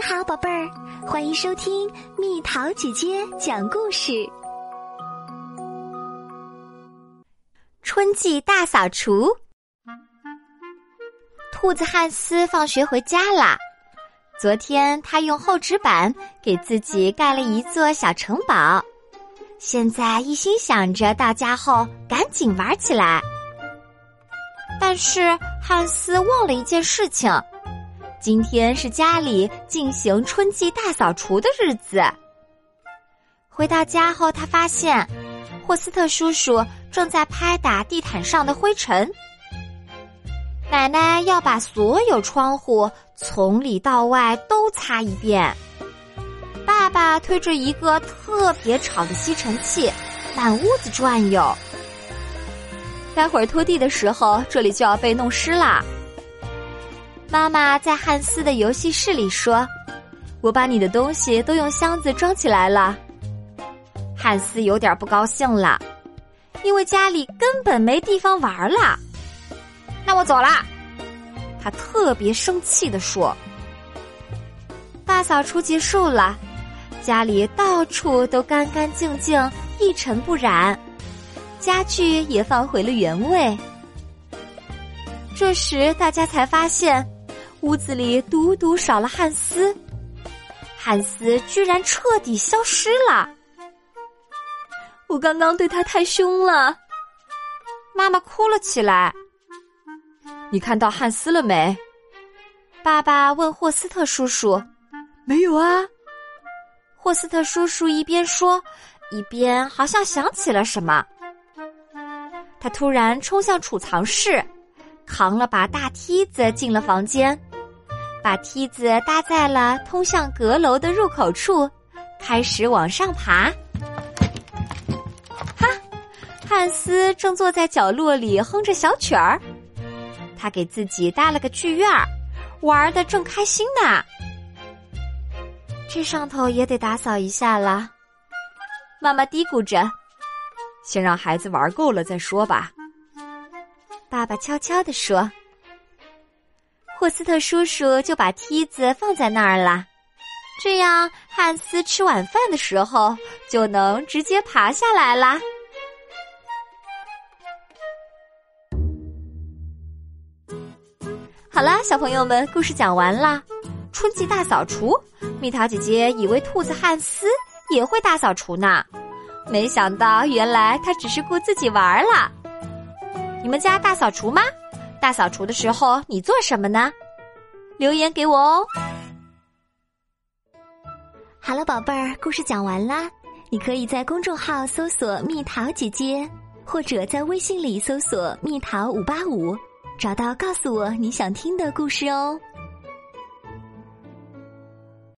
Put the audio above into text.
你好，宝贝儿，欢迎收听蜜桃姐姐讲故事。春季大扫除，兔子汉斯放学回家啦。昨天他用厚纸板给自己盖了一座小城堡，现在一心想着到家后赶紧玩起来。但是汉斯忘了一件事情。今天是家里进行春季大扫除的日子。回到家后，他发现霍斯特叔叔正在拍打地毯上的灰尘。奶奶要把所有窗户从里到外都擦一遍。爸爸推着一个特别吵的吸尘器，满屋子转悠。待会儿拖地的时候，这里就要被弄湿啦。妈妈在汉斯的游戏室里说：“我把你的东西都用箱子装起来了。”汉斯有点不高兴了，因为家里根本没地方玩了。那我走啦，他特别生气的说。大扫除结束了，家里到处都干干净净、一尘不染，家具也放回了原位。这时，大家才发现。屋子里独独少了汉斯，汉斯居然彻底消失了。我刚刚对他太凶了，妈妈哭了起来。你看到汉斯了没？爸爸问霍斯特叔叔。没有啊。霍斯特叔叔一边说，一边好像想起了什么。他突然冲向储藏室，扛了把大梯子进了房间。把梯子搭在了通向阁楼的入口处，开始往上爬。哈，汉斯正坐在角落里哼着小曲儿，他给自己搭了个剧院儿，玩的正开心呢。这上头也得打扫一下了，妈妈嘀咕着：“先让孩子玩够了再说吧。”爸爸悄悄地说。霍斯特叔叔就把梯子放在那儿了，这样汉斯吃晚饭的时候就能直接爬下来啦。好啦，小朋友们，故事讲完啦。春季大扫除，蜜桃姐姐以为兔子汉斯也会大扫除呢，没想到原来他只是顾自己玩了。你们家大扫除吗？大扫除的时候，你做什么呢？留言给我哦。好了，宝贝儿，故事讲完啦。你可以在公众号搜索“蜜桃姐姐”，或者在微信里搜索“蜜桃五八五”，找到告诉我你想听的故事哦。